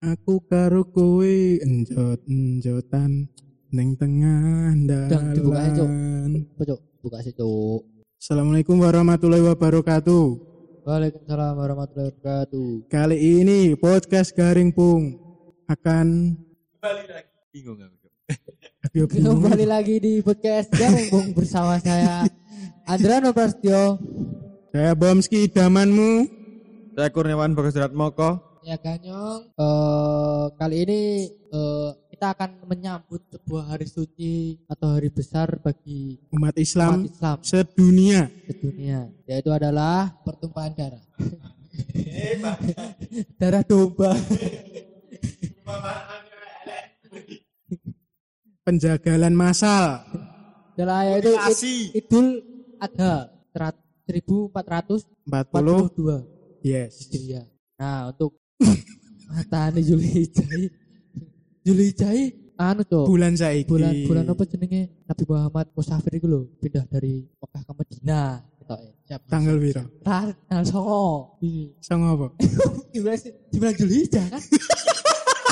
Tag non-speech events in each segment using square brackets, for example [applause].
Aku karo kowe enjot-enjotan ning tengah Dang, dibuka aja, Cuk. dalan. Cuk? Buka sih, Cuk. Assalamualaikum warahmatullahi wabarakatuh. Waalaikumsalam warahmatullahi wabarakatuh. Kali ini podcast Garing Pung akan bingung aku Cuk. [laughs] Ayo, bingung. Kembali lagi di podcast Gareng Bung bersama saya Andrano Prasetyo. Saya Bomski idamanmu. saya Kurniawan Bagasrat Moko Ya Ganyong. Eh kali ini eh, kita akan menyambut sebuah hari suci atau hari besar bagi Umat Islam umat Islam sedunia. sedunia, yaitu adalah pertumpahan darah. [laughs] darah domba. Penjagalan massal. Adalah yaitu. Id- Idul Adha serat- 1442 40 yes. Hijriah. Nah, untuk mata nih Juli Jai. Juli Jai anu tuh Bulan saiki. bulan bulan apa jenenge Nabi Muhammad musafir iku lho pindah dari Mekah ke Madinah gitu ya. Siap. Tanggal piro? Tanggal tanggal songo. Iya. Songo apa? [laughs] Di bulan di bulan Juli kan.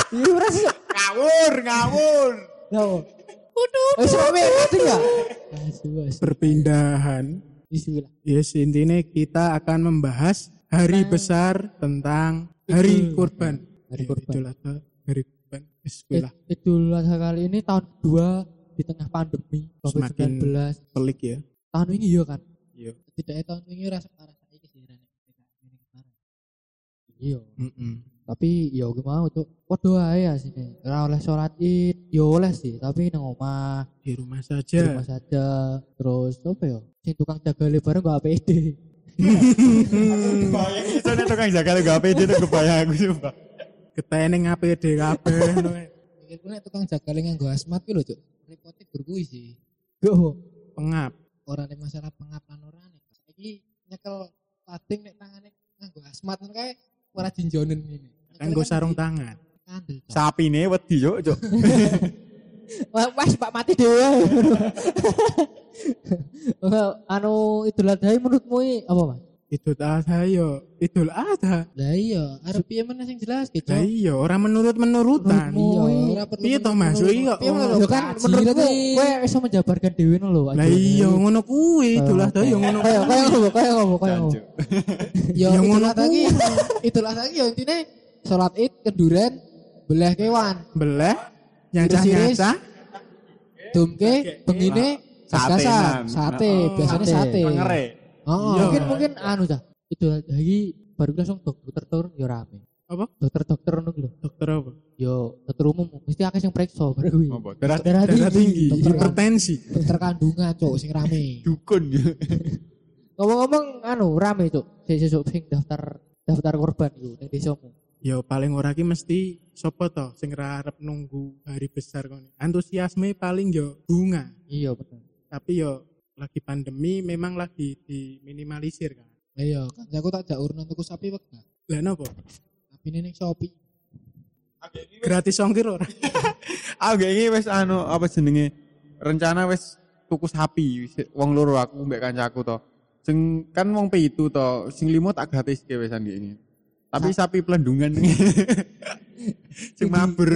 Iya beras. ngawur ngawur Lah. Kudu. Oh, sampe ngerti ya? Perpindahan. Bismillah. Yes, intinya kita akan membahas hari besar tentang hari kurban. Hari kurban. Idul Adha, hari kurban. Bismillah. Id- Idul Adha kali ini tahun kedua di tengah pandemi Semakin- COVID-19. Pelik ya. Tahun ini iya kan? Iya. Tidaknya tahun ini rasa parah saiki sih. Iya. Mm-mm. Tapi ya gimana tuh? Waduh ae ya sini. Ora oleh sholat id, ya oleh sih, tapi nang omah, Di rumah di saja. rumah saja. Terus apa ya? Sing tukang jaga lebaran gak pede. Soalnya tukang jaga lu gak pede tuh kebayang aku sumpah Keteneng APD kabeh. Mikirku nek tukang jagal nganggo asmat ki lho, Cuk. Repote gur kuwi sih. Go. Pengap. Ora nek masalah pengapan ora nek. Saiki nyekel pating nek tangane nganggo asmat kan kae ora jinjonen ngene. Kanggo sarung tangan. Sapi nih wedi Cuk Wah, [laughs] Wes Pak mati dhewe. anu Idul Adha menurutmu apa, Mas? Idul Adha yo. Idul Adha. Lah iya, arep piye meneh sing jelas ki, Lah iya, orang menurut-menurutan. Iya, ora perlu. Piye to Mas? Iki kok kan berarti. kowe iso menjabarkan dhewe no lho. Lah iya ngono kuwi, Idul Adha yo ngono. Kayak kayak ngopo, kayak ngopo, kayak ngopo. Cuk. Ya ngono Adha ki, Idul Adha ki ya intine salat Id kenduren belah kewan. Belah yang Iris-iris. nyacah Dumke bengine Sate, Nan. sate, Oh, biasanya sate. Oh. Mungkin mungkin anu dah. Adha iki baru langsung dokter-dokter yo rame. Apa? Dokter-dokter ngono lho. dokter apa? Yo dokter umum mesti akeh sing periksa baru kuwi. apa darah Darah Darah tinggi, Dokter- hipertensi. dokter kandungan cok sing rame. [laughs] dukun ya Ngomong-ngomong anu rame. Sing sesuk sing daftar daftar korban iku ning desamu. Ya paling ora ki mesti sapa to sing ra arep nunggu hari besar kon. Antusiasme paling yo bunga. Iya bener. Tapi yo lagi pandemi memang lagi diminimalisir kan. Iya, kan aku tak jak urunan tuku sapi wegah. Lah napa? Tapi ini ning Shopee. Gratis ongkir ora? [laughs] aku gak ini wes anu apa jenenge rencana wes tuku sapi Wis- wong loro aku mbek kancaku to sing kan wong pitu to sing limo tak gratis ke wesan ini tapi sapi pelendungan [laughs] sing mabur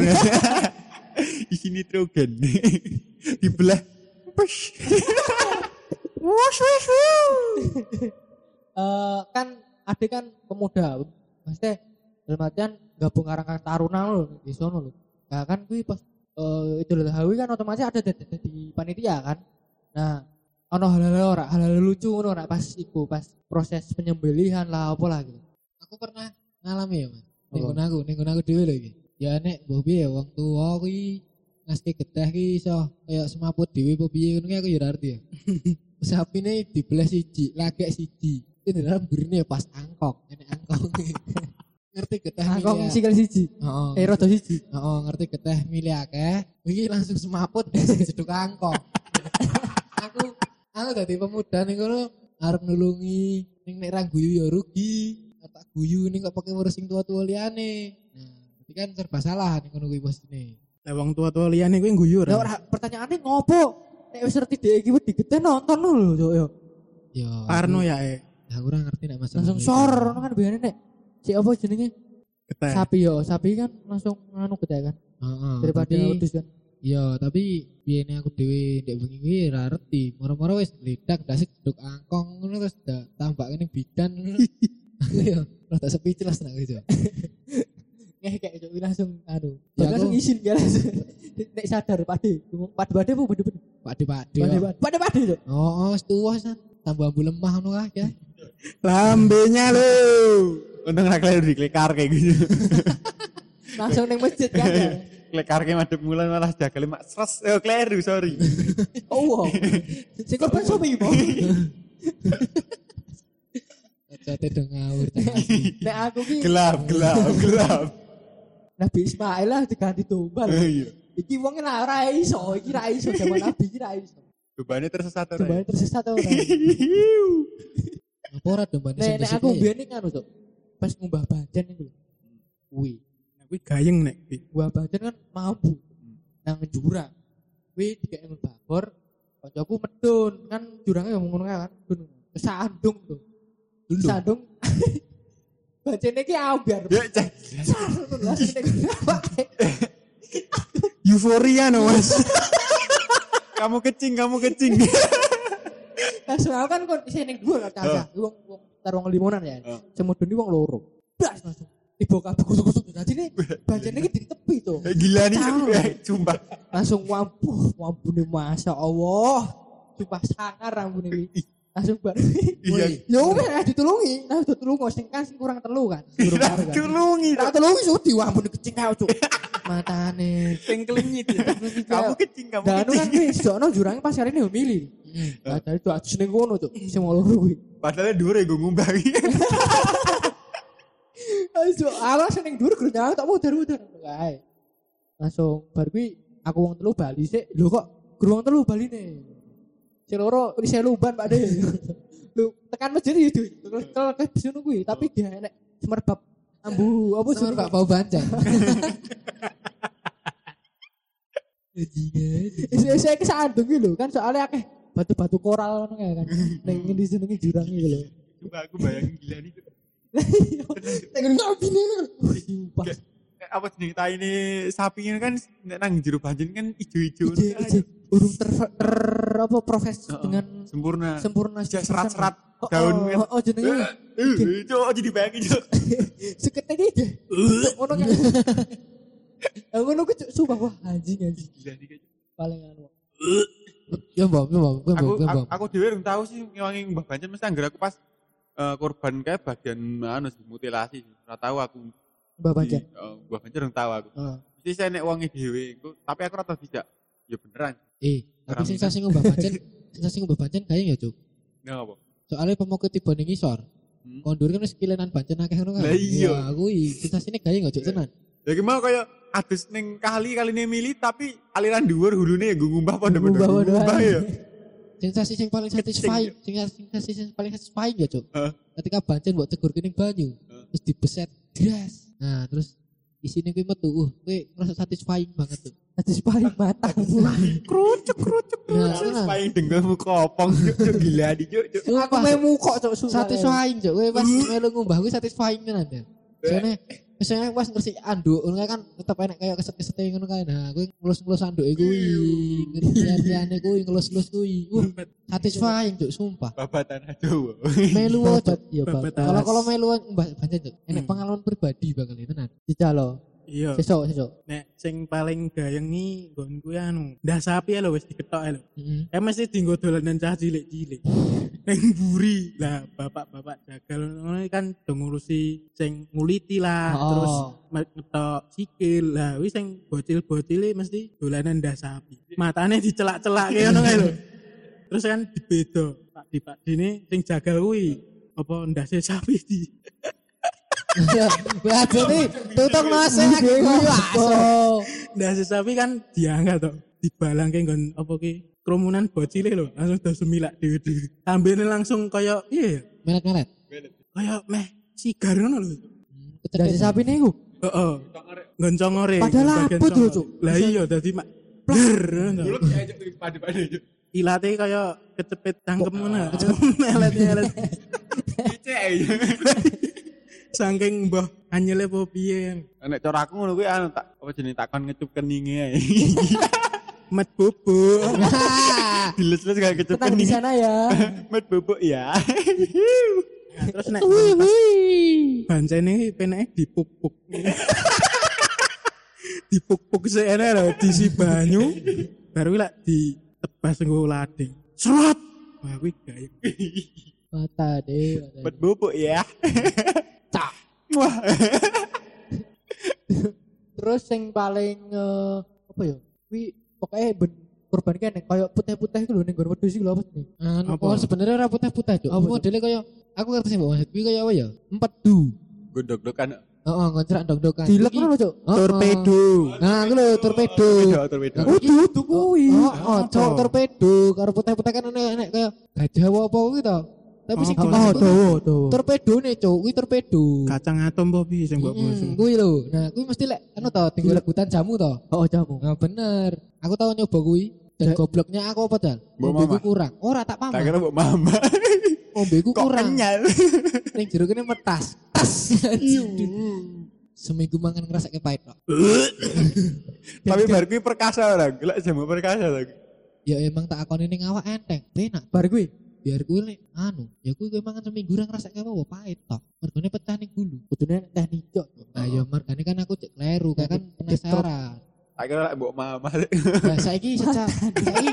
[laughs] isi nitrogen [laughs] dibelah push Wush wush wush. Eh kan adik kan pemuda. Maksudnya dalam artian gabung karang karang taruna lho di sono lho. Nah kan kuwi pas eh Idul Adha kuwi kan otomatis ada di, di- di panitia kan. Nah, ono hal-hal ora, hal-hal lucu ngono ora pas iku pas proses penyembelihan lah apa lah gitu. Aku pernah ngalami ya, Mas. Ning aku, ning aku dhewe lho iki. Ya nek mbok piye wong tuwa kuwi ngaske geteh ki iso kaya semaput dhewe apa piye ngono aku ya ora ngerti ya. [laughs] Sapine dibelah siji, lagek siji. Ini dalam burine pas angkok, enek angkok. [laughs] ngerti geteh Nah, kok milih- sikil siji. Heeh. Eh rada siji. Heeh, ngerti geteh milih akeh. Iki langsung semaput [laughs] sing jeduk angkok. aku aku dadi pemuda ning kono arep nulungi ning nek ra guyu ya rugi. Tak guyu ning kok pakai ngurus sing tua-tua liyane. Nah, berarti kan serba salah ning kono kuwi posine. Lah wong tua-tua liyane kuwi guyu Lah ora? ora pertanyaannya ngopo? Nek wis ngerti dhek iki wis digete nonton lho Cuk, yo. Ya. Parno ya eh. Aku ora ngerti nek masalah. Langsung sor ngono kan nek si apa jenenge? Ketek. Sapi yo, sapi kan langsung nganu gede kan. Heeh. Daripada tapi- wedhus kan. Iya, tapi biyene aku dhewe ndek bengi kuwi ra ngerti. Moro-moro wis ledak dasik duduk angkong ngono terus da tambah kene bidan ngono. [laughs] [laughs] Iya, rada speechless nak gitu. [laughs] Ngekek cok langsung anu. Ya, langsung aku- isin ya langsung. Nek sadar pade. Pade pade apa pade pade? Pade-pade. Pade kok. pade. Pade pade cok. Oh, oh, san. Tambah ambu lemah ngono kah [laughs] ya. Lambenya lo. Untung ra kleru diklekar kayak gitu. Langsung neng masjid kan. ya. Klekar kayak madep mulan malah jagal mak stres. Eh kleru sorry. Oh wow. Si korban sapa iki, Mo? Cate do ngawur. [laughs] Nek aku ki Gelap, gelap, [laughs] gelap. Nabi Ismail lah diganti domba. Iya. Iki wong ora ora iso, iki ra iso zaman Nabi iki ra iso. Bebannya tersesat ora. Coba tersesat ora. Apa ora dombane Nek sing nek aku biyen iki anu Cuk. Pas ngumbah badan iku lho. Kuwi, Kuwi gayeng nek. Ki. ngumbah badan kan mampu. Nang jurang. Kuwi dikek mbabor, kancaku medun, kan jurangnya ngono kan. Kesandung tuh. Kesandung. [laughs] Bacane iki ambiar. Ya cek. [laughs] Euforia no mas. [laughs] kamu kecing, kamu kecing. Langsung aku kan kondisi ning dhuwur kan cacah. Wong wong tar wong limonan ya. Oh. Semudun wong loro. Blas langsung. Tiba kabeh kusuk-kusuk. Dadi ne bajane iki di tepi to. Eh, Gila nih, Tahu. eh. Langsung wampuh, wampune masya Allah. Sumpah sangar rambune iki. Langsung bar. Iya. Ya wis ah, ditulungi. Nah ditulungi sing kan sing kurang telu kan. Durung karo kan. Tulungi. Tak tulungi sudi wampune kecing kau cuk. [laughs] Matane. Sing klenyit. Kamu kecing, kamu Dan kan wis dokno jurangnya pas hari ini milih. Nah, dari itu atus ning kono cuk. Sing loro kuwi. Padahal dure gue ngumbangi. [laughs] Ayo, aku langsung ning dhuwur aku tak muter-muter. Kae. Langsung bar kuwi aku wong telu bali sik. Lho kok guru wong telu baline. Si loro wis luban Pak De. [laughs] Lu tekan masjid itu. Kalau ke ngono kuwi, tapi dia enek semerbab ambu apa jenenge? Pak Bau Bancan. [laughs] Saya kesandung iki lho, kan soalnya akeh batu-batu koral ngono kae kan. Ning ngendi jenenge jurang iki lho. Coba aku bayangin gila nih. Ning ngapi ngono. Sumpah. Apa jenis tai ini sapi ini kan nek nang jero banjir kan ijo-ijo. Ije, ije. Urung ter, ter apa profes Heeh. dengan Sempurna. sempurna Aja serat-serat Oh, daun oh, oh, oh, jenenge Eh, Cok, jadi bayangin cok. [laughs] sekete iki. Ngono kan. [laughs] Ya ngono ku Cuk, sumpah wah anjing anjing Gila kayaknya. paling anu. Ya mbak, ya mbak, ya Aku mbak, ya aku, mbak. aku dhewe urung tahu sih ngewangi Mbah Banjar mesti anggar aku pas eh, korban kayak bagian anu sih mutilasi. Ora tahu aku. Di- oh, Mbah Banjar urung tahu aku. Mesti saya nek wangi dhewe tapi aku ora tahu tidak. Ya beneran. Eh, tapi Keramik. sensasi ngubah pancen, [laughs] sensasi ngubah pancen kayak ya cuk. Nggak apa. Soalnya pemoke tiba ning isor. Hmm. Kondur kan wis kilenan pancen akeh ngono kan. Lah iya. Ya, kuwi sensasine gawe nggak cuk tenan. Ya gimana kayak adus ning kali kali ini mili tapi aliran dhuwur hulune ya gue ngumbah pada padha ngumbah ya. Sensasi yang paling satisfying, sensasi yang paling satisfying ya cuk. Ketika pancen buat tegur kening banyu, Heeh. terus dibeset, dras. Nah, terus isine kuwi metu, uh, kuwi ngerasa satisfying banget tuh. Satisfying matamu. Kerucuk kerucuk Nah, kerucuk. tenan. Paling dengarmu kopong Cuk, cuk, gila di cuk. cuk. Aku memu kok Cuk, satisfying cuk kowe pas melu ngumbah kuwi satisfying tenan ya soalnya misalnya pas ngersi anduk ngono kan tetep enak kayak keset-keset ngono kae nah kuwi ngelus-ngelus anduke kuwi ngerti-ngertiane kuwi ngelus-ngelus kuwi uh satisfying cuk sumpah Babatan aja. wo. melu cuk ya Babat babat. kalau kalau melu mbah pancen cuk enek Hmm. pengalaman pribadi bakal ini tenan Dijalo. Iya. Sesuk sesuk. Nek sing paling iki nggon kuwi anu, ndah sapi lho wis diketok lho. heeh Eh mesti dienggo dolanan cah cilik-cilik. [laughs] Ning buri. Lah bapak-bapak jagal ngono kan do ngurusi sing nguliti lah, Oh. terus ngetok sikil. Lah wis sing bocil-bocile mesti dolanan ndah sapi. Matane dicelak-celak kayak ngono lho. [laughs] Terus kan dibedo. Pak di Pak Dini sing jagal kuwi apa ndase sapi di Wah, jadi tutup nase lagi Oh. ndase sapi kan diangkat to. Dibalangke nggon apa ki kerumunan bocile lho, langsung do semilak dhewe-dhewe. Ambene langsung kaya iya ya, melet-melet kaya meh sigar ngono lho. Dari sapi niku. Heeh. Nggon congore. Padahal nggon bagian apa tuh. Cuk? Lah iya dadi mak bler. Mulut kayak pade-pade cuk. Ilate kaya kecepet cangkem ngono. [laughs] Melet-melet. [laughs] Cek aja. [laughs] Saking mbah anyele apa piye. Nek cara aku ngono kuwi anu tak apa jenenge takon ngecup keninge ae. [laughs] Met bubuk. [laughs] Diles-les gak kecup tenang di kening. sana ya. [laughs] Met bubuk ya. Terus nek bancene penake dipuk-puk. dipuk-puk sekene lho diisi banyu. Baru lek ditebas nggo lading. Serot. Wah kuwi gaya. Mata deh. deh. bubuk ya. Cak. Wah. Terus yang paling eh, apa ya? Wi pokoknya ben korban kene kayak putih-putih iku lho ning nggon wedhus iku lho apa sih? Anu Apa? oh sebenarnya ora putih-putih, Cuk. Apa, Cuk? Modelnya kayak aku ngerti sih Maksud kuwi kayak apa ya? Empedu. Gondok-dokan. Heeh, ngontrak dok-dokan. Dilek ngono, Cuk. Heeh. Torpedo. Nah, aku lho torpedo. Torpedo, torpedo. Nah, Oh, iki- dudu kuwi. Oh, oh, cok torpedo karo putih-putih kan enek kayak gajah apa apa kuwi to. Tapi sing Oh, Oh, kuwi dawa, dawa. torpedo nih, Cuk. Kuwi torpedo. Kacang atom apa piye sing mbok Mm, bosu. kuwi lho. Nah, kuwi mesti lek anu to, tinggal rebutan jamu to. Oh, jamu. Nah, bener. Aku tahu nyoba kuwi. Dan gobloknya aku apa dal? Ombeku kurang. Ora tak Tak pamah. kira mbok mama. [laughs] Ombeku Kok kurang. kenyal. [laughs] Ning jero kene metas. Tas. [laughs] Seminggu mangan ngerasa kayak pahit tok. Tapi bar kuwi perkasa ora? Gelek jamu perkasa lho. Ya emang tak akoni ning awak enteng. Penak. Bar kuwi. Biar kuwi nek anu, ya kuwi kuwi mangan seminggu ora ngerasa kayak apa pahit tok. Mergone pecah ning gulu. Kudune teknik cok. Nah, ya margane kan aku cek kleru, kayak kan penasaran. Kira lek mbok mama. Nah, saiki secara saiki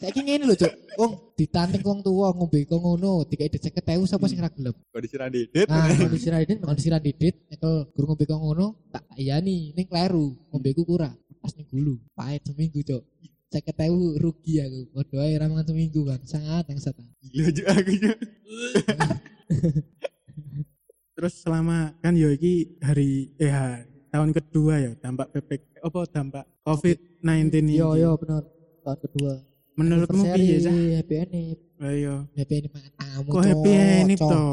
saiki ngene lho, Cuk. Wong ditanting wong tuwa ngombe kok ngono, dikai dicek ketemu sapa sing ra gelem. Kondisi ra didit. Nah, kondisi Raiden kondisi ra didit, nyekel guru ngombe kok ngono, tak iyani ning kleru, ngombeku kurang. Pas ning gulu, pahit seminggu, Cuk. Cek ketemu rugi aku. Padha ae ra mangan seminggu, Bang. Sangat yang setan. Gila juga aku juga. [laughs] Terus selama kan yo iki hari eh tahun kedua ya dampak PPK apa dampak COVID-19 ini. Yo yo bener. Tahun kedua. Menurutmu piye sih? Happy ending. Ayo. Happy ending matamu. Kok happy ini to?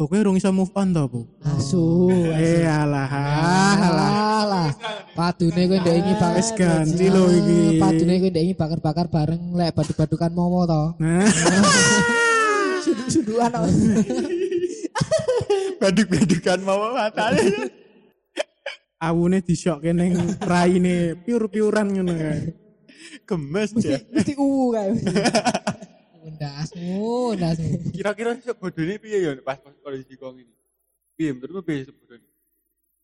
Oke rung iso move on to, Bu. Asu. Eh alah alah. Alah. Padune kowe ndek iki bakal Wis ganti lho iki. Padune kowe ndek iki bakar-bakar bareng lek badu-badukan momo to. Nah, [laughs] Sundukan kok. [laughs] Baduk-badukan mau matane. awune disok ning raine piur-piuran ngono kae. Gemes ya. mesti uwu kae. Ndasmu, ndasmu. Kira-kira bodone piye ya pas pas kondisi kong ini? Piye menurutmu piye sebodone?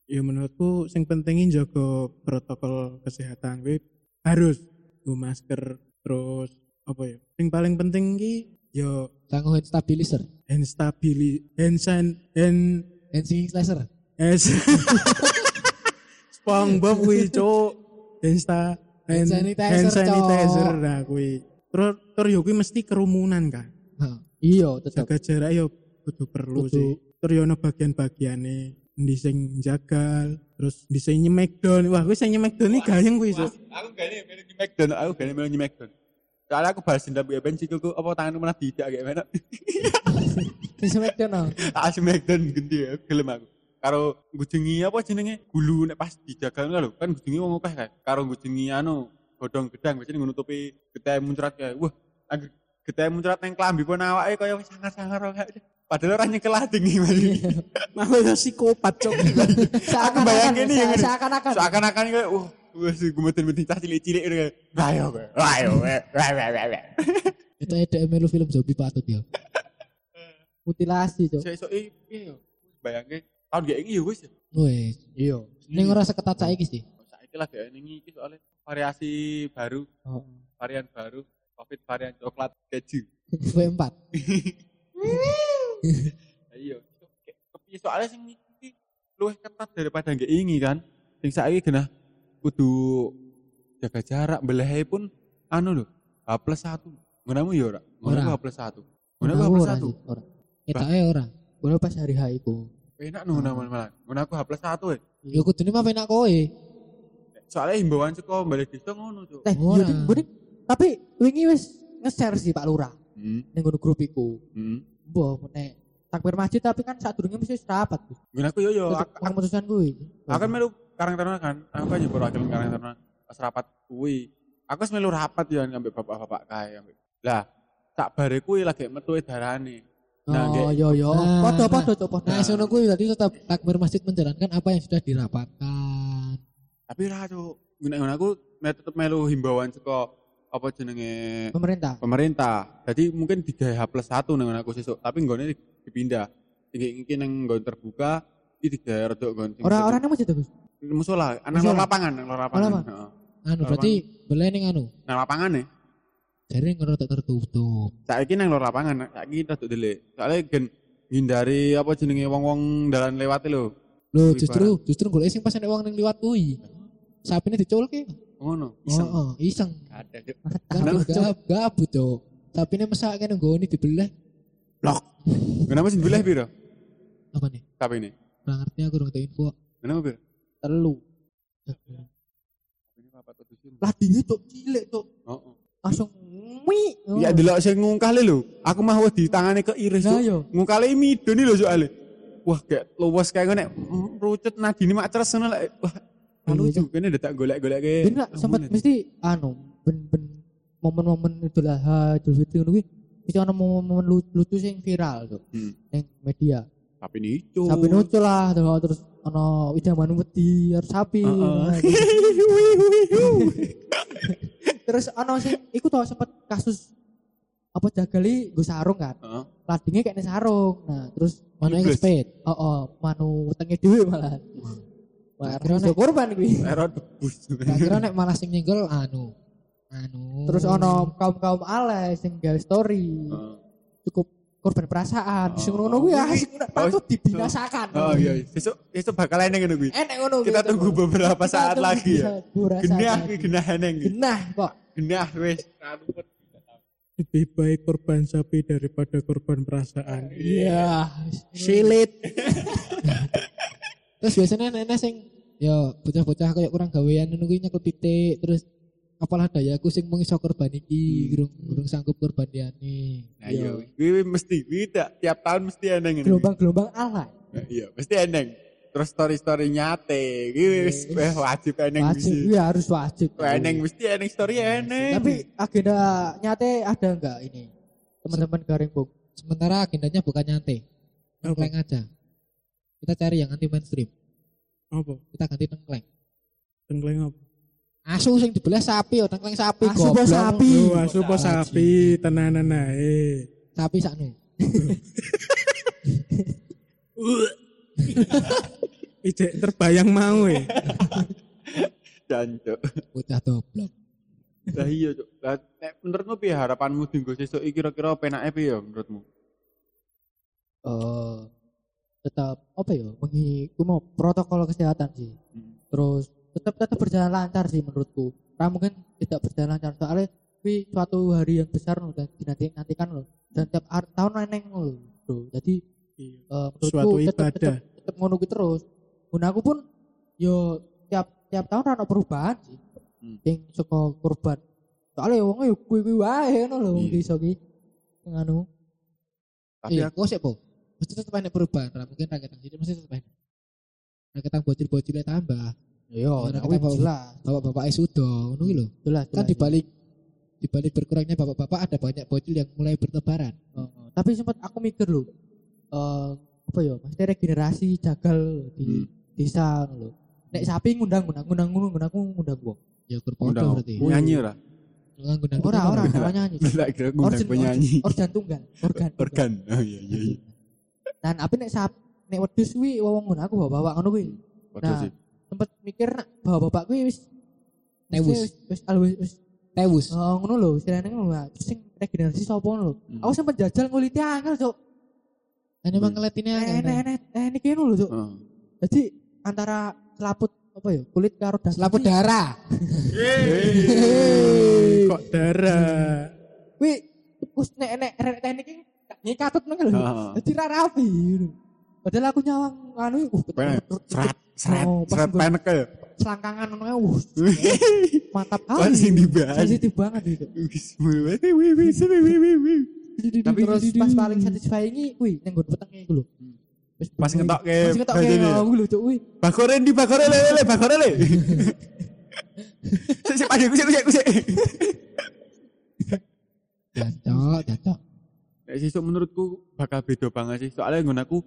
Ya menurutku sing pentingin jaga protokol kesehatan kuwi harus nggo masker terus apa ya? Sing paling penting ki yo Tangguh stabilizer. hand stabili hand san hand Hand slasher. es [laughs] SpongeBob kuwi cuk hand sta Hand sanitizer, hand sanitizer nah kuwi. Terus terus yo kuwi mesti kerumunan kan. Ha, iya tetep. Jaga jarak yo kudu perlu Kudu. sih. Terus yo ono bagian-bagiane sing jagal, terus ndi sing nyemek don. Wah, kuwi sing nyemek don iki gayeng kuwi, Cuk. Aku gane melu McDonald, aku gane melu McDonald. Soalnya aku balas dendam ya ben sikilku apa tanganku malah tidak kayak mana. Di Smackdown. no. Asli McDonald gede ya, gelem aku. Karo ngujengi apa jenenge gulu nek pas dijagal lho, kan ngujengi wong akeh kan. Karo ngujengi anu godhong gedang biasanya nutupi getih muncrat kayak wah anggere getih muncrat nang klambi pun awake kaya wis sangar-sangar kok. Padahal ora nyekel ading iki Mas. Malah yo psikopat, Cuk. [laughs] Aku bayangin ini yang seakan-akan. seakan-akan kayak wah wis gumetin-metin cah cilik-cilik ngono kayak ayo kowe ayo kowe. Itu ada melu film zombie patut ya. [laughs] mutilasi cok Saya sok iya yo. Bayangke tahun kayak ini ya wis. Wes, iya. Ning ora seketat saiki sih. Saiki lagi ini iki soalnya variasi baru, oh. varian baru, Covid varian coklat keju. [laughs] V4. [laughs] Iya. Kepiye soalnya sing iki luwih ketat daripada nggak ini kan. Sing saiki genah kudu jaga jarak belehe pun anu lho, H plus 1. Ngono ya ora? Ngono Ora. H plus 1. Ngono H plus 1. Ora. Ketake ora. Boleh pas hari H iku Enak nu ngono malah. Ngono aku H plus 1 ya. Ya kudune mah penak kowe. Soalnya himbauan saka balik desa ngono, Cuk. eh iya tapi wingi wis nge-share sih Pak Lurah Hmm. ning ngono grup iku Hmm. Mbah nek takbir masjid tapi kan saat durungnya mesti wis rapat Gus. Ngono aku yo yo Tetep ak- keputusan kuwi Aku kan melu Karang Taruna kan. Aku kan nyebur wakil Karang Taruna pas rapat kuwi. Aku wis melu rapat ya ngambil bapak-bapak kae ambek. Lah, tak bare kuwi lagi metu darane. Nah, Oh, kayak- yo yo. Nah, Podo-podo cok podo. Nah, sono kuwi berarti tetap takmir masjid menjalankan apa yang sudah dirapatkan. Tapi ra cuk, ngene aku tetep melu himbauan saka apa jenenge Pemerintah. pemerintah. Jadi mungkin digawe H plus satu nang aku sesuk, tapi nggone dipindah. Iki iki nang nggon terbuka, iki digawe rada nggon Orang-orang yang masjid musola, nang Musola. lapangan, nang lapangan. lapangan. Heeh. Anu berarti boleh ning anu. Nang lapangan nih. Jadi ngono tak tertutup. Saiki nang lor lapangan, saiki rada delik. Soale gen ngindari apa jenenge wong-wong dalan lewat lho. Loh, Kuwi justru justru golek sing pas nek wong ning liwat kuwi. Sapine diculke. Ngono, Iseng. iseng. Oh, iseng. Ada Cuk. Kan Kenapa, gab gabut, Cuk. Sapine mesak kene nggone dibelah. Blok. Kenapa sih dibelah piro? Apa nih? Tapi ini. Ora ngerti aku urung info. Kenapa piro? Telu. Ini apa tuh cilik cok. Heeh. Langsung wi. Ya delok sing ngungkah lho. Aku mah wis ditangane ke iris. Lah Cuk. yo. Ngungkale midoni lho soalnya. Wah, kayak luwes kayak ngene. Rucut nadine mak ceres ngono lek. Wah, Iya, lucu kene udah tak golek-golek ke. Ini lah sempat mesti anu ben ben momen-momen Idul Adha, Idul Fitri ngono kuwi mesti ana lu- lucu sing viral tuh Hmm. ning media. Tapi nicu. Sapi nucu lah terus terus ana idaman wedi harus sapi. Nah, [laughs] terus ana sing iku tau sempet kasus apa jagali nggo sarung kan. Heeh. Ladinge kayak sarung. Nah, terus Mana yang kespet? oh, oh manu wetenge dhewe malah. Wah, Kira iso korban kuwi. Tak kira nek malah sing nyenggol anu. Anu. Terus ono kaum-kaum alay sing gawe story. Heeh. cukup korban perasaan. Oh. Sing ngono kuwi ah sing patut dibinasakan. Oh iya, besok besok bakal eneng ngono kuwi. Enek ngono Kita tunggu beberapa Kita saat tunggu lagi ya. beberapa saat Genah kuwi genah eneng. Genah kok. Genah wis. Lebih baik korban sapi daripada korban perasaan. Iya. Silit. [laughs] Terus biasanya nenek sing ya bocah-bocah kayak kurang gawean ngono kuwi nyekel pitik terus apalah dayaku sing mung iso korban iki, urung urung sanggup korban liyane. Nah iya, kuwi mesti kuwi tiap tahun mesti eneng. Gelombang-gelombang alay. Nah, Iya, mesti eneng. Terus story-story nyate, kuwi wis weh, wajib eneng Wajib, iya harus wajib. Eneng mesti eneng story eneng. Tapi agenda nyate ada enggak ini? Teman-teman garing bung. Sementara agendanya bukan nyantai. Nengkleng aja. Kita cari yang anti mainstream. Apa? Kita ganti nengkleng. Tengkleng apa? Asu sing dibelah sapi, oh nengkleng sapi. Asu goblok. sapi. Lu asu po sapi, tenanan ae. Sapi sakno. [laughs] Ijek terbayang mau ya. Jancuk. Bocah goblok. Lah iya, Cuk. Lah nek menurutmu piye harapanmu dinggo sesuk iki kira-kira penake piye ya menurutmu? Eh tetap apa ya? Mengi mau protokol kesehatan sih. Hmm. terus tetap tetap berjalan lancar sih menurutku karena mungkin tidak berjalan lancar soalnya tapi suatu hari yang besar loh dan dinanti nantikan loh dan tiap tahun neneng loh bro jadi Iya. eh, menurutku Suatu tetap tetap, tetap ngono kuwi terus guna aku pun yo tiap tiap tahun ada perubahan sih Hmm. yang saka korban soalnya wong yo kuwi kuwi wae ngono lho wong Iya. desa ki Sing anu Tapi Iya, aku sih po. Mesti tetep ada perubahan. Lah mungkin rakyat sini mesti tetep ada. Rakyat bocil-bocilnya tambah. Yo Iya, nah, kita bawa- jelas Bapak-bapak es sudah, ngono kuwi lho. jelas Kan dibalik dibalik berkurangnya bapak-bapak ada banyak bocil yang mulai bertebaran. Heeh. tapi sempat aku mikir loh eh apa ya maksudnya regenerasi jagal di Hmm. desa loh nek sapi ngundang ngundang ngundang ngundang ngundang ngundang gua Ya Undang. berarti. nyanyi ora? Ngundang ora ora ora nyanyi [laughs] ngundang Organ- penyanyi. organ tunggal organ. Organ. Oh iya iya iya. dan apa nek sap nek wedhus kuwi wong ngono aku bawa bawa ngono kuwi Nah. Sih. sempet mikir nak bawa bapak kuwi wis Tewus. wis wis al- wis Tewus. oh, ngono lho istilahnya ngono terus sing regenerasi sapa ngono lho Hmm. aku sempet jajal nguliti angel cok Ini emang ngeliatinnya enek kan. enek enek iki ngono lho cok Heeh. jadi antara selaput apa ya kulit karo daging Selaput darah. Kok darah? Wi, wis nek nek teknik iki ngikatut nang lho. Dadi ra rapi padahal aku nyawang anu uh seret oh, seret seret penek ya selangkangan anu, uh [laughs] mantap kali. kan sing dibahas? Sensitif banget gitu. Tapi terus pas paling hmm. satisfying ini wih nenggon petengnya itu loh hmm. pas ngetok ke pas ngetok ke aku lho cuk wih. Bakore di bakore le le bakore le. [laughs] Sik sik padu sik sik sik cocok cocok sesuk menurutku bakal beda banget sih. Soalnya nggon aku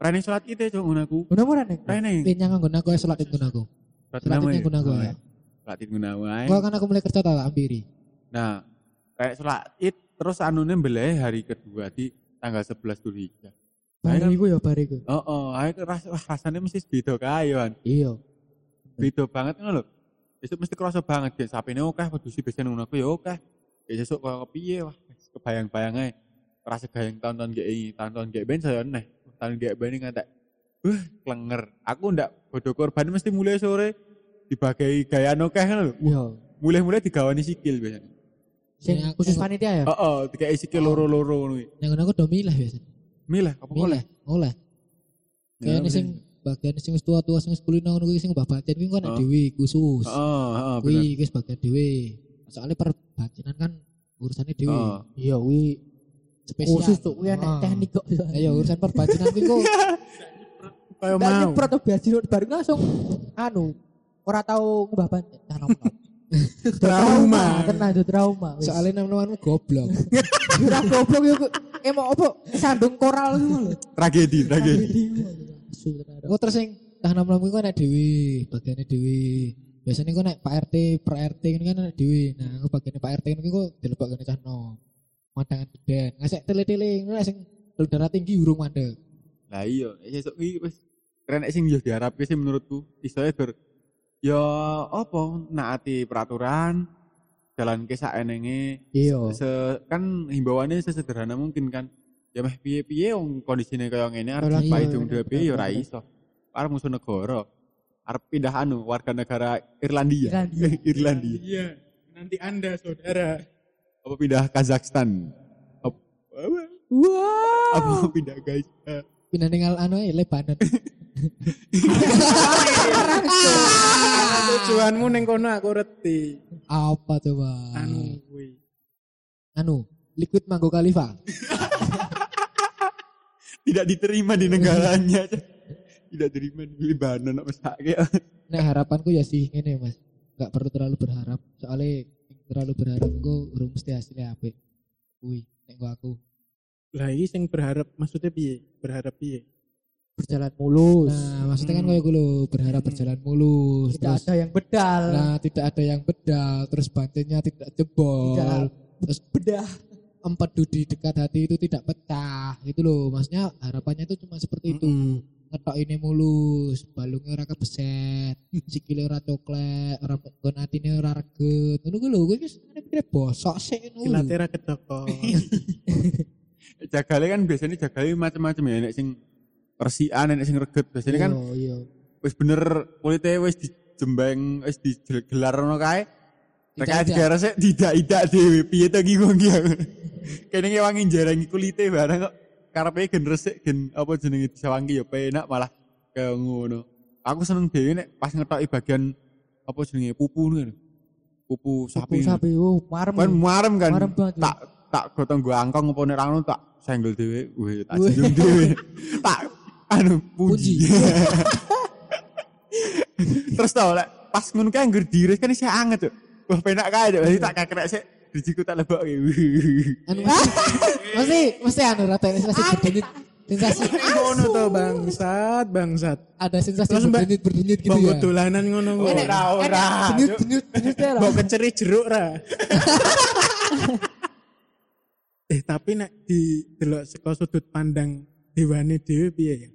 rene salat kita cok ngono aku. Guna murah nih. Rene. Pinyang nggon aku salat ing nggon aku. Salat Salat nggon aku ya. Salat ing ngono kan aku mulai kerja tak ampiri. Nah, kayak salat id terus anune mbeleh hari kedua di tanggal 11 Dzulhijjah. Bari iku ya bari iku. Oh, oh, ayo ras, wah, rasanya mesti beda kae kan. Iya. Beda banget ngono lho. Besok mesti kerasa banget ya sapine oke wedhus biasanya ngono aku ya oke. Ya sesuk kok kepiye wah wis kebayang-bayang ae. Rasa gayeng tahun-tahun kayak ini, tahun-tahun kayak ben saya neh. Tahun kayak ben ini ngantek. Wah, klenger. Aku ndak bodoh korban mesti mulai sore dibagai gaya oke ngono lho. Iya. Mulai-mulai digawani sikil biasanya. Sing Yang- khusus yang- panitia ya. Oh, oh, dikai sikil loro-loro ngono kuwi. Yang ngono aku do milah biasa. Milah apa boleh? Milah, oleh. Kayaknya sing bagian sing wis tua-tua sing wis kulino ngono kuwi sing mbah kuwi kok nek Oh. dhewe khusus. Heeh, heeh, bener. Kuwi wis bagian dhewe. Soalnya perbatinan kan urusannya dhewe. Oh. Iya wi Spesial. khusus tuh wi enek Ah. teknik kok. Ayo urusan perbatinan kuwi kok [laughs] Kayak mau. nyemprot tuh biasa bareng langsung anu ora tau ngubah ban. Nah. [laughs] Trauma. kena itu trauma. soalnya nama-namamu goblok. [laughs] Ora goblok yo emang apa sandung koral itu lho. Tragedi, tragedi. Oh terus yang tah nama-namamu kok nek dhewe, bagiannya dhewe. Biasanya kok nek Pak RT, per RT ini kan nek dhewe. Nah, aku bagiannya Pak RT ini kok dilebak kene cah nom. Mandangan geden. Ngasek tele-tele nek sing darah tinggi urung mandek. Lah iya, sesuk iki wis keren nek sing yo diharapke sih menurutku. Isoe ber ya apa naati peraturan jalan ke sak enenge Iya. se, kan himbauannya sesederhana mungkin kan ya meh piye-piye wong kondisine kaya ngene arep Ora dipaidung iya, dhewe ya ora iso. Arep musuh negara. Arep pindah anu warga negara Irlandia. Irlandia. [laughs] Irlandia. Iya. Nanti Anda saudara. Apa pindah Kazakhstan? Apa, apa, Wow. apa pindah guys? Pindah tinggal anu ya Lebanon. [laughs] Tujuanmu ning kono aku reti. Apa coba? Anu kuwi. Anu, liquid mango khalifa. [laughs] tidak diterima di negaranya. tidak diterima di Lebanon apa sakit. Nah harapanku ya sih ini mas, nggak perlu terlalu berharap. Soalnya terlalu berharap gue urung mesti hasilnya apik. Wih, nek aku Lah iki sing berharap maksudnya piye? Berharap piye? Berjalan mulus. Nah, maksudnya kan Hmm. kayak gue berharap berjalan mulus. Tidak terus, ada yang bedal. Nah, tidak ada yang bedal, terus bantinnya tidak jebol. Tidak. Terus bedah empedu di dekat hati itu tidak pecah. Itu loh, maksudnya harapannya itu cuma seperti itu. Ngetok ini mulus, balungnya ora kebeset, [laughs] sikile ora coklat, ora nggon atine ora reget. Ngono lho, kowe wis ngene bosok sik ngono. lho. Kilatera kecokot. [laughs] Jagale kan biasanya jagale macam-macam ya nek sing resikan nek sing reget biasanya kan Iya, iya. wis bener kulite wis dijembeng wis digelar ngono kae. Rek Tidak-tidak. digarek sik tidak-tidak dhewe piye to ki wong ki. Kene ki wangi jarangi kulite barang kok karepe gen resik gen apa jenenge disawangi ya penak malah kaya ngono. Aku seneng dhewe nek pas ngetoki bagian apa jenenge pupu ngono. Pupu sapi. Sapi sapi. Oh, marem. Kan marem kan. Marem banget, ya. tak tak gotong gua angkong apa nek ra ngono tak senggol dhewe. Wih, tak jinjung dhewe. [laughs] tak anu puji. [laughs] Terus tau lek pas ngono kae anggur diiris kan isih anget tuh. Wah penak kae. Jadi tak kakrek sik drijiku tak lebok Anu mesti mesti anu rata sensasi berdenyut sensasi ngono to bangsat, bangsat. ada sensasi berdenyut berdenyut gitu ya. dolanan ngono kuwi. Ora ora. Denyut denyut denyut ya. Mbok keceri jeruk ra. [laughs] eh tapi nek di delok saka sudut pandang dewane dhewe piye ya?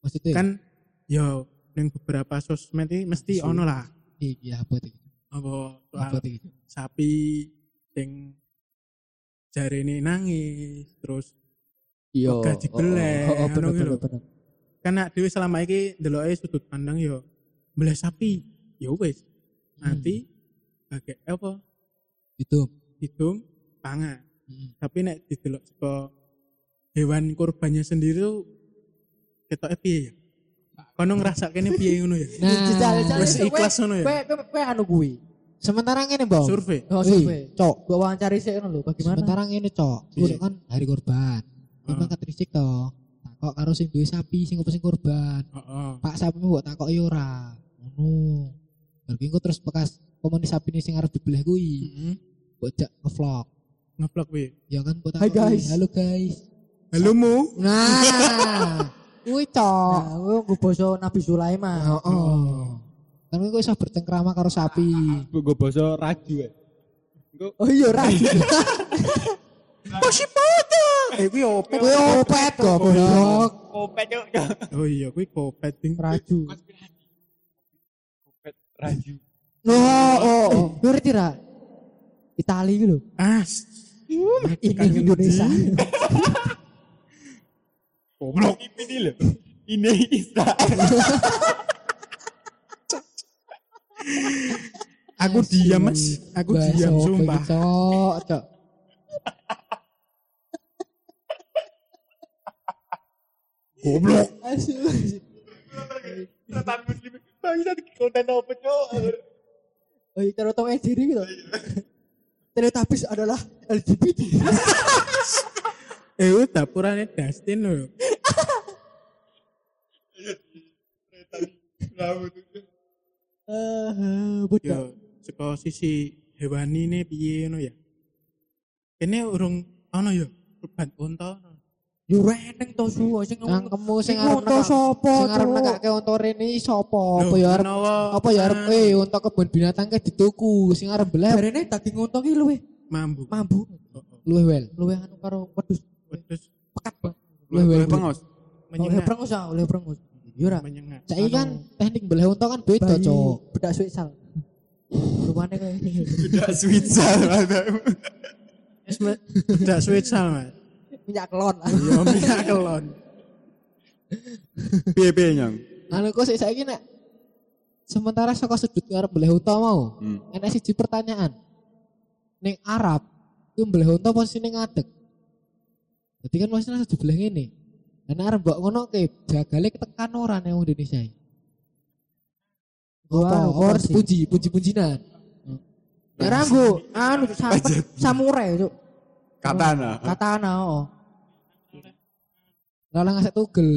Maksudnya Kan yo ning beberapa sosmed iki mesti ono lah iki apa iki? Apa Apa sapi sing jarene nangis terus Iya. gaji belek, Oh, oh, bener anu gitu. bener bener. karena dhewe selama iki ndeloke sudut pandang yo belah sapi yo wis nanti pakai apa Itu. hidung pangan Hmm. tapi nek didelok saka hewan kurbannya sendiri tuh ketoke piye ya kono ngrasakne piye ngono ya Nah, wis kowe- ikhlas ngono ya Kowe kowe- kowe anu kuwi. sementara ngene, Bang. survei Oh, survei. Cok. Gua wawancari sih ngono lho, bagaimana? Sementara ngene, Cok. Kuwi kan hari korban. Heeh. kan risik to. Takok karo sing duwe sapi sing sing korban. heeh Pak sapi mbok takok ya ora. Ngono. Berarti engko terus bekas komunis sapi ini sing arep dibelah kuwi. Heeh. Mbok jak ngevlog. ngeblok wi. Ya kan aku, guys. Halo guys. Halo mu. Nah, [laughs] kuwi cok. Nah, gue gue basa Nabi Sulaiman. Oh, oh. Kan kowe iso bercengkrama karo sapi. Gue basa raju ya. Oh iya, Raju. [laughs] Masih pada. Eh kuwi opet. Kowe opet goblok. Kopet yuk. Oh iya kuwi kopet ding. Raju. Kopet raju. No, oh, oh. Lu ngerti ra? Itali gitu. As. Ini Indonesia. [laughs] Goblok ini loh. Ini Israel. Aku diam mas. Aku diam sumpah. Cok, cok. Goblok. Ratan muslim. Bangsa konten apa cok? Oh iya, cara tau diri gitu. Teletubbies adalah LGBT. [laughs] Eh dapurane Dustin lho. Eh, Yo budak. saka sisi hewani ne piye ngono ya. Kene urung ana ya kurban unta. Yo reneng to su sing ngomong. Cangkemmu sing arep unta sapa, sing arep nekake unta rene sapa? Loh, Apa ya arep apa ya arep eh unta kebun binatang ke dituku sing arep belah Jarene daging unta ki luwih mambu. mambu. luwih wel. Luwih anu karo wedhus Wedhus pekat banget. Luwih wel. pengos. Oleh prengus ah, oleh prengus. Yo ra. Menyengat. Saiki kan teknik belah unta kan beda, Cok. bedak Switzal. Rupane kayak. Wis me- bedak Switzal mas. minyak kelon. Yo minyak kelon. Piye-piye nyong? Anu kok sik saiki nek sementara saka sudut arep belah unta mau, Hmm. enek siji pertanyaan. Ning Arab ku belah unta posisine ngadeg. Jadi kan posisinya sudut belah ngene. Dan arep mbok ngono ke jagale ketekan ora nang Indonesia. Gua Or proporsi. puji, puji-pujinan. Ya ranggo anu sampe samurai cuk. Katana. Katana oh. Lalang ngasih tugel.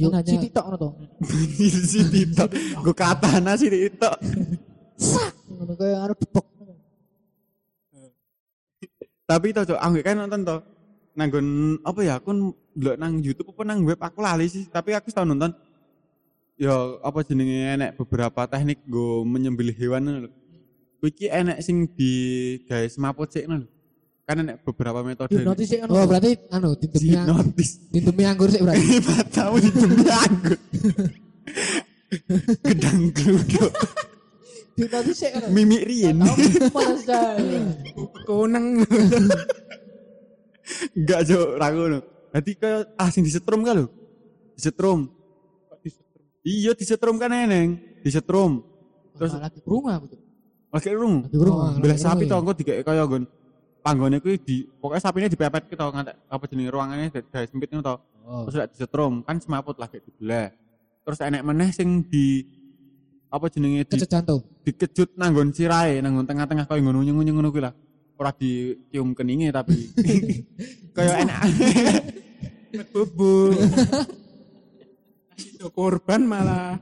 Yo hanya- siti tok ngono to. si Tito. Gue katana sih Tito. Ngono kaya anu depok. Tapi to cok, aku kan nonton to. Nanggon apa ya? Aku ndelok nang YouTube apa nang web aku lali sih, tapi aku tau nonton. Ya apa jenenge enek beberapa teknik go menyembelih hewan lho. Kuwi iki enek sing di gawe semaput sik lho. Kan enek beberapa metode. Hipnotis sik Oh berarti anu dindemi ang- Hipnotis. dindemi anggur sih berarti. [laughs] Matamu di demi anggur. [laughs] Gedang gluduk. Hipnotis sik ngono. Mimik saya. Koneng. [laughs] Enggak jo ra ngono. Dadi kaya ah sing disetrum lho. Disetrum. Iya disetrum kan eneng. Disetrum. Terus lagi krungu aku tuh. lagi rung. Lagi krungu. Belah lagi sapi krungu to ya. engko dikek kaya nggon panggone kuwi di pokoknya sapine dipepet ki to ngantek apa jenenge ruangannya gawe sempit ngono to. Oh. Terus lek disetrum kan semaput lagi dibelah. Terus enek meneh sing di apa jenenge di, dikejut nanggon sirahe nanggon tengah-tengah kaya ngono nyung ngono kuwi lah. Ora dicium keninge tapi [laughs] kaya enak. [laughs] Bobo. Kasih korban malah.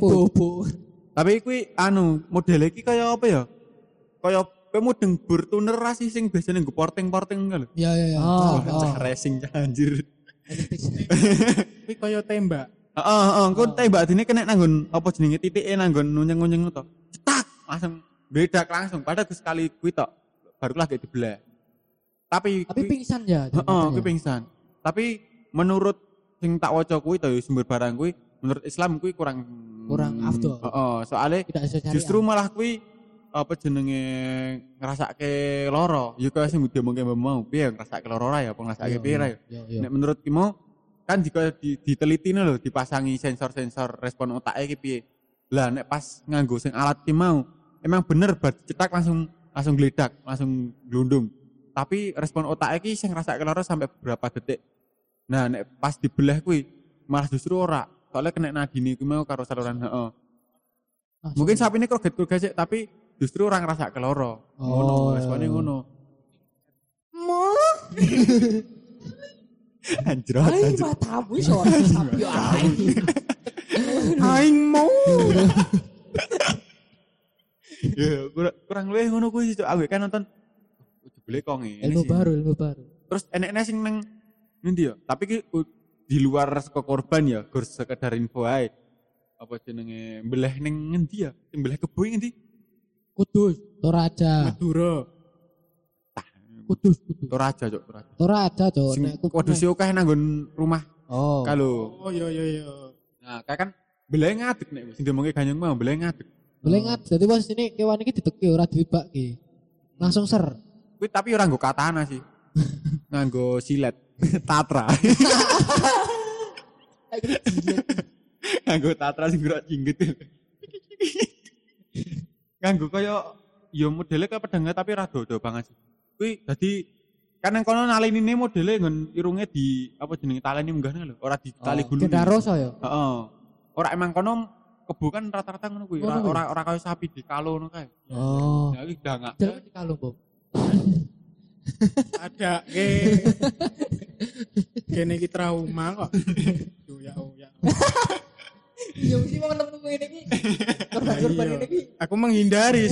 Bobo. Tapi kuwi anu model iki kaya apa ya? Kaya kowe mudeng bur tuner ra sih sing biasane nggo porting-porting kan lho. Ya ya ya. Oh, oh. cah racing cah anjir. [laughs] kuwi kaya tembak. Heeh, heeh, engko tembak dene kena nanggon apa jenenge titike nanggon nunyeng-nunyeng to. Cetak langsung bedak langsung padahal sekali kuwi tok. Baru lagi dibelah. Tapi Tapi pingsan ya. Heeh, kuwi pingsan. Tapi menurut sing tak waca kuwi to ya, sumber barang kuwi menurut Islam kuwi kurang Kurang afdol. Heeh, soalnya Tidak sesuai justru malah kuwi apa jenenge ngrasake loro ya kaya sing diomongke mbak mau piye ngrasake loro ra ya apa ngrasake piye ra ya Ya ya. nek menurut ki mau kan jika di, diteliti lho dipasangi sensor-sensor respon otaknya ki piye lah nek pas nganggo sing alat ki mau emang bener cetak langsung langsung geledak langsung glundung tapi respon otaknya ki sing ngrasake loro sampai beberapa detik nah nek pas dibelah kuwi malah justru ora soalnya kena nadine kuwi mau karo saluran heeh mungkin sapi ini kroget-kroget sih, tapi justru orang ngerasa keloro. Oh. Ngono, responnya ngono. [laughs] Anjrot, Ai anjrot. matamu iso sapi. [laughs] Aing mau. [laughs] Ya, kurang, kurang luwih ngono kuwi sih, Cuk. Aku kan nonton dibeli kok ngene ilmu sih. baru ilmu baru Terus enek-enek sing neng ngendi ya? Tapi ki u- di luar saka korban ya, gur sekedar info ae. Apa jenenge mbeleh ning ngendi ya? Sing mbeleh kebo ngendi? kudus toraja Madura. kudus kudus Toraja, Cuk, Toraja. toraja cok Sing aku wedhus akeh nanggon rumah oh kalau. Oh iya iya iya. Nah, kayak kan mbeleh ngadeg nek sing diomongke ganyong mau mbeleh ngadeg. Boleh ngat jadi bos ini kewan ini diteki ora dibaki langsung ser Kuwi tapi ora nggo katana sih. [laughs] nganggo silet. [laughs] Tatra. [laughs] nganggo tatra sing gerak jingget. nganggo kaya ya modele kaya pedangnya tapi ora dodo banget sih. Kuwi dadi kan yang kono nalinine modele nggon irunge di apa jenenge taleni munggah lho, ora di tali gulu. Gendaroso ya Heeh. Ora emang kono kebu kan rata-rata ngono kuwi, ora kuwi? ora ora kaya sapi di kalo ngono kae. oh Ya iki dangak. jalan di kalung bom [laughs] Ada ke kene iki trauma kok. Yo ya ya. iya mesti mau nemu ini ki korban-korban Iya. ini ki Aku menghindari.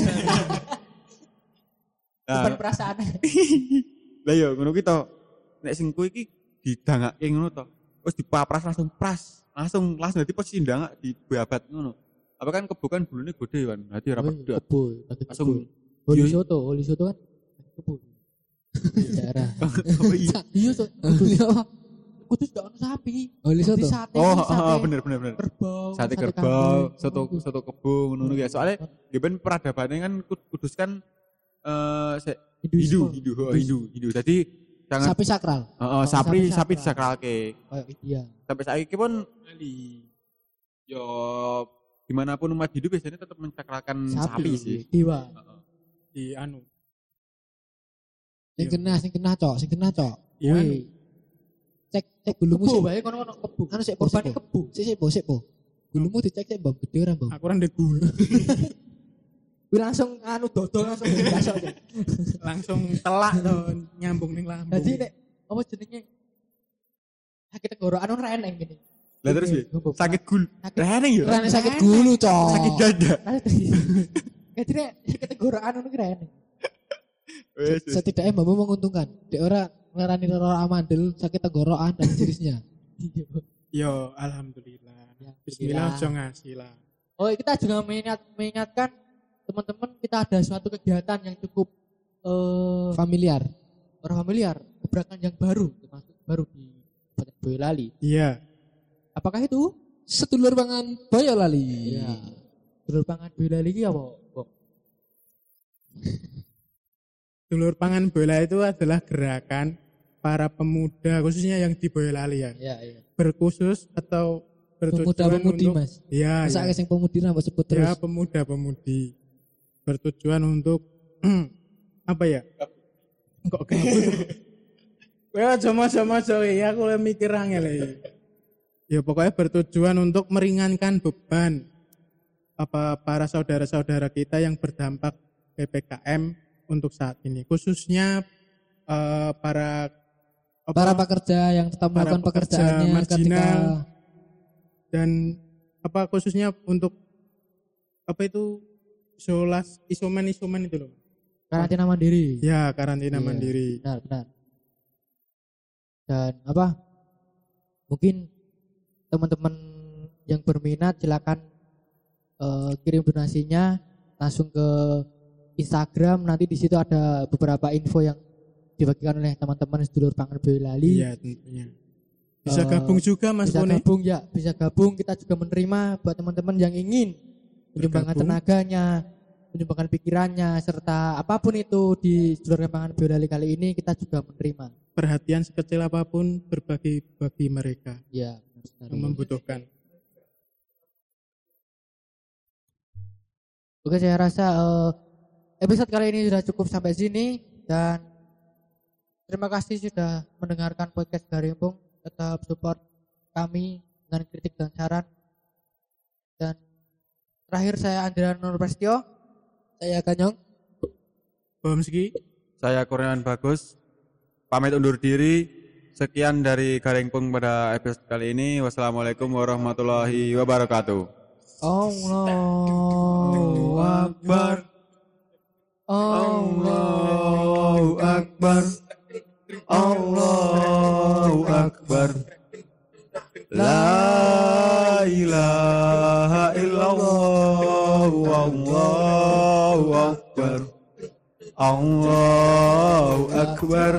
Nah, perasaan Lah ya ngono ki to. Nek sing kuwi iki didangake ngono to. Terus dipapras langsung pras. Langsung langsung dadi posisi ndangak di babat ngono. Apa kan kebu kan bulune gede kan. Dadi ora pedot. kebo lagi Langsung kebo Holy Iya. soto, holy soto kan kebo. Daerah. apa [laughs] iya. Iya, so. Kudus apa? Kudus gak ono sapi. Holy soto? Sate, Oh, sate oh, bener bener bener. kerbau. Sate kerbau, soto Oh, soto kebo ngono ya. Soalnya ya ben peradabannya kan Kud- kudus kan eh Hindu, Hindu, oh, Hindu, Hindu. Jadi jangan Sapi sakral. Heeh, Oh, sapi sapi sapi sakral. disakralke. Kayak iya. Sampai saiki pun yo di mana pun umat hidup biasanya tetap mencakralkan sapi, sih. Dewa. Heeh. Di anu. Sing Iya. kena, sing kena cok, sing kena cok. Iya, anu. Cek cek gulumu Kebu sih. bae kono-kono kebu. Anu sik Korban korban kebu. Sik sik po, sik po. Gulumu dicek cek mbak gede ora mbak. Aku ora ndek gulu. [laughs] Wih langsung anu dodol langsung biasa aja. [laughs] Langsung telak to nyambung ning lambung. Jadi nek apa jenenge sakit tenggorokan ora eneng gini. Lah terus ya, Gugup. sakit gul. Sakit. Reneng ya. Ora enek sakit gulu cok. Sakit dada. Jadi nek sakit tenggorokan anu eneng. Wes, wes. Setidaknya mbakmu menguntungkan. Dek ora ngelarani loro amandel sakit tenggorokan dan jenisnya. [laughs] Yo alhamdulillah. Ya, Bismillah aja ngasih lah. Oh, kita juga mengingat, mengingatkan teman-teman kita ada suatu kegiatan yang cukup eh Familiar. orang familiar, gebrakan yang baru, termasuk baru di Kabupaten Boyolali. Iya. Apakah itu? Sedulur pangan Boyolali. Iya. Dulur pangan Boyolali iki apa? Bok? [laughs] Dulur pangan bola itu adalah gerakan para pemuda khususnya yang di Boyolali ya. Iya, iya. Berkhusus atau bertujuan Pemuda-pemudi, untuk Mas. Ya, Masa ya. sing pemudi nambah sebut ya terus. pemuda-pemudi bertujuan untuk [clears throat] apa ya? Kok gabut? [laughs] Kowe aja maca-maca ya aku lagi mikir angel ya. Ya pokoknya bertujuan untuk meringankan beban apa para saudara-saudara kita yang berdampak PPKM untuk saat ini khususnya eh, para apa, Para pekerja yang tetap melakukan pekerja pekerjaannya ketika marginal. dan apa khususnya untuk apa itu isolas isoman isoman itu loh Karantina mandiri. ya karantina Iya, mandiri Benar, benar. Dan apa? Mungkin teman-teman yang berminat silakan eh, kirim donasinya langsung ke Instagram. Nanti di situ ada beberapa info yang dibagikan oleh teman-teman sedulur pangan Boyolali. iya tentunya bisa Eh, gabung juga mas bisa gabung ya, bisa gabung. Kita juga menerima buat teman-teman yang ingin menyumbangkan tenaganya, menyumbangkan pikirannya, serta apa pun itu di pangan Boyolali kali ini kita juga menerima. perhatian sekecil apa pun berbagi bagi mereka Ya, benar yang membutuhkan Oke, saya rasa eh, episode kali ini sudah cukup sampai sini dan terima kasih sudah mendengarkan podcast Garimpung. Tetap support kami dengan kritik dan saran. Dan Terakhir saya Andrea Nur Prestio. Saya Ganyong. Bomski. Saya Kurniawan Bagus. Pamit undur diri. Sekian dari Garengpung pada episode kali ini. Wassalamualaikum warahmatullahi wabarakatuh. Allahu Akbar. Allahu Akbar. Allahu Akbar. La إله إلا الله والله أكبر الله أكبر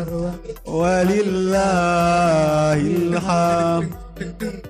ولله الحمد.